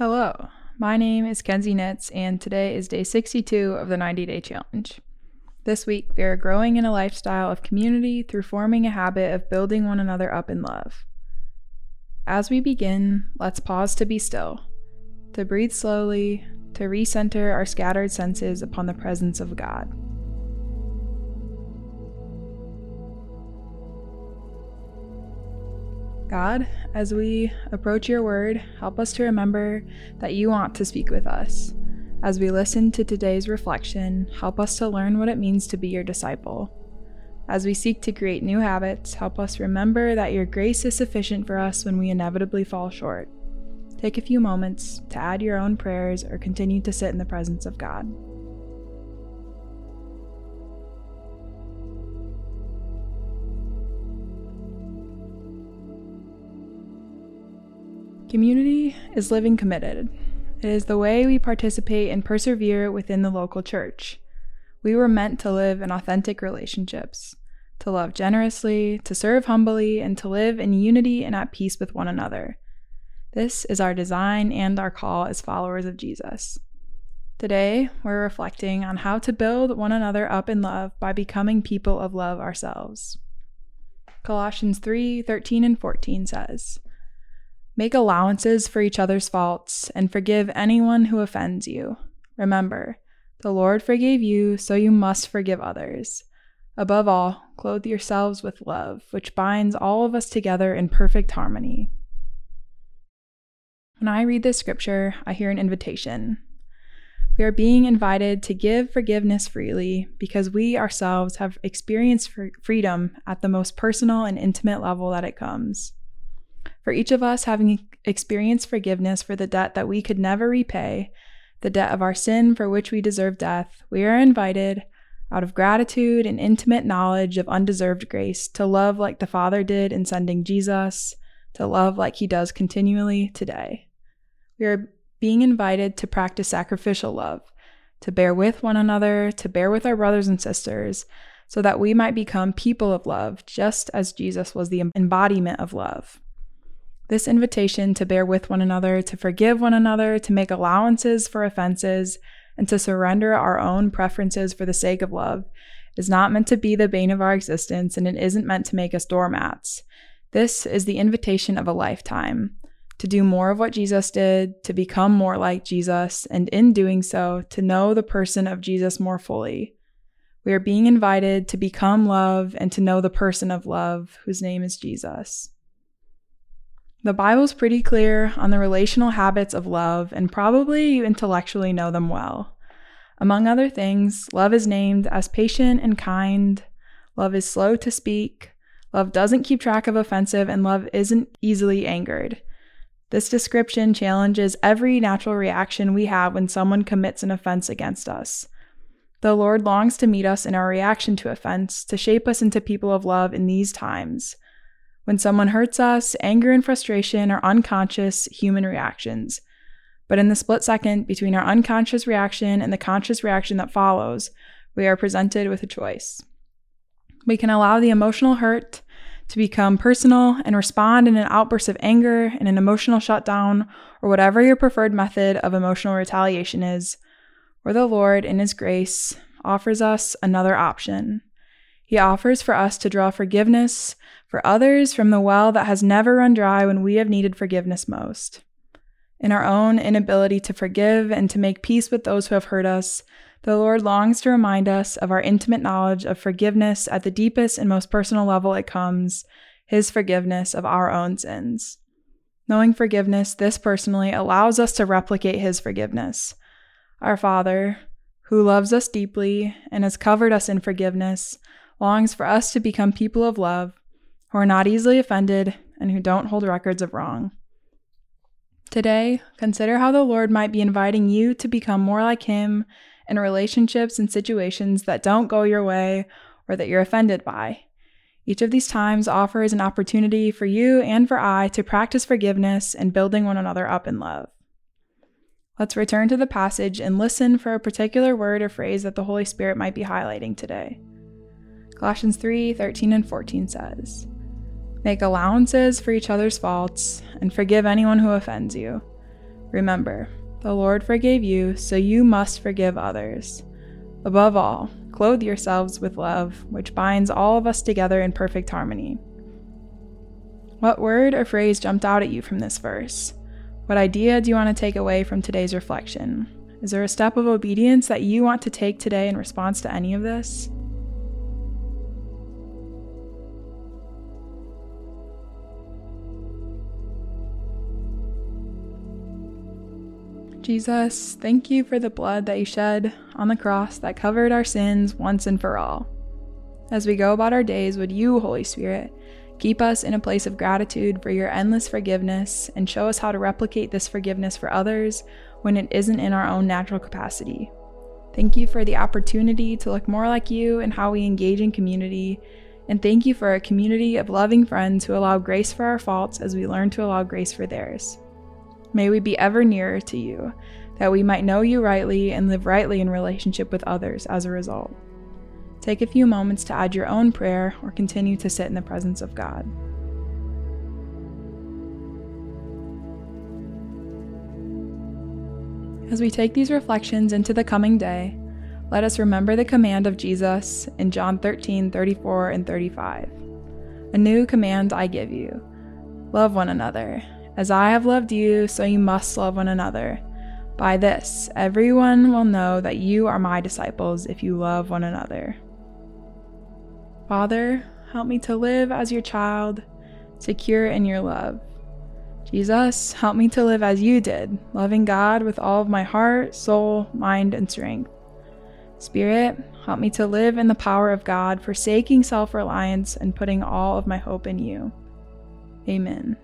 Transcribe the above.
Hello, my name is Kenzie Nitz, and today is day 62 of the 90 day challenge. This week, we are growing in a lifestyle of community through forming a habit of building one another up in love. As we begin, let's pause to be still, to breathe slowly, to recenter our scattered senses upon the presence of God. God, as we approach your word, help us to remember that you want to speak with us. As we listen to today's reflection, help us to learn what it means to be your disciple. As we seek to create new habits, help us remember that your grace is sufficient for us when we inevitably fall short. Take a few moments to add your own prayers or continue to sit in the presence of God. Community is living committed. It is the way we participate and persevere within the local church. We were meant to live in authentic relationships, to love generously, to serve humbly, and to live in unity and at peace with one another. This is our design and our call as followers of Jesus. Today, we're reflecting on how to build one another up in love by becoming people of love ourselves. Colossians 3 13 and 14 says, Make allowances for each other's faults and forgive anyone who offends you. Remember, the Lord forgave you, so you must forgive others. Above all, clothe yourselves with love, which binds all of us together in perfect harmony. When I read this scripture, I hear an invitation. We are being invited to give forgiveness freely because we ourselves have experienced freedom at the most personal and intimate level that it comes. For each of us having experienced forgiveness for the debt that we could never repay, the debt of our sin for which we deserve death, we are invited, out of gratitude and intimate knowledge of undeserved grace, to love like the Father did in sending Jesus, to love like he does continually today. We are being invited to practice sacrificial love, to bear with one another, to bear with our brothers and sisters, so that we might become people of love, just as Jesus was the embodiment of love. This invitation to bear with one another, to forgive one another, to make allowances for offenses, and to surrender our own preferences for the sake of love is not meant to be the bane of our existence, and it isn't meant to make us doormats. This is the invitation of a lifetime to do more of what Jesus did, to become more like Jesus, and in doing so, to know the person of Jesus more fully. We are being invited to become love and to know the person of love, whose name is Jesus. The Bible's pretty clear on the relational habits of love, and probably you intellectually know them well. Among other things, love is named as patient and kind, love is slow to speak, love doesn't keep track of offensive, and love isn't easily angered. This description challenges every natural reaction we have when someone commits an offense against us. The Lord longs to meet us in our reaction to offense, to shape us into people of love in these times. When someone hurts us, anger and frustration are unconscious human reactions. But in the split second between our unconscious reaction and the conscious reaction that follows, we are presented with a choice. We can allow the emotional hurt to become personal and respond in an outburst of anger, in an emotional shutdown, or whatever your preferred method of emotional retaliation is, or the Lord, in His grace, offers us another option. He offers for us to draw forgiveness for others from the well that has never run dry when we have needed forgiveness most. In our own inability to forgive and to make peace with those who have hurt us, the Lord longs to remind us of our intimate knowledge of forgiveness at the deepest and most personal level it comes, His forgiveness of our own sins. Knowing forgiveness this personally allows us to replicate His forgiveness. Our Father, who loves us deeply and has covered us in forgiveness, longs for us to become people of love who are not easily offended, and who don't hold records of wrong. Today, consider how the Lord might be inviting you to become more like Him in relationships and situations that don't go your way or that you're offended by. Each of these times offers an opportunity for you and for I to practice forgiveness and building one another up in love. Let's return to the passage and listen for a particular word or phrase that the Holy Spirit might be highlighting today. Colossians 3 13 and 14 says, Make allowances for each other's faults and forgive anyone who offends you. Remember, the Lord forgave you, so you must forgive others. Above all, clothe yourselves with love, which binds all of us together in perfect harmony. What word or phrase jumped out at you from this verse? What idea do you want to take away from today's reflection? Is there a step of obedience that you want to take today in response to any of this? Jesus, thank you for the blood that you shed on the cross that covered our sins once and for all. As we go about our days, would you, Holy Spirit, keep us in a place of gratitude for your endless forgiveness and show us how to replicate this forgiveness for others when it isn't in our own natural capacity. Thank you for the opportunity to look more like you and how we engage in community. And thank you for a community of loving friends who allow grace for our faults as we learn to allow grace for theirs. May we be ever nearer to you, that we might know you rightly and live rightly in relationship with others as a result. Take a few moments to add your own prayer or continue to sit in the presence of God. As we take these reflections into the coming day, let us remember the command of Jesus in John 13 34 and 35. A new command I give you love one another. As I have loved you, so you must love one another. By this, everyone will know that you are my disciples if you love one another. Father, help me to live as your child, secure in your love. Jesus, help me to live as you did, loving God with all of my heart, soul, mind, and strength. Spirit, help me to live in the power of God, forsaking self reliance and putting all of my hope in you. Amen.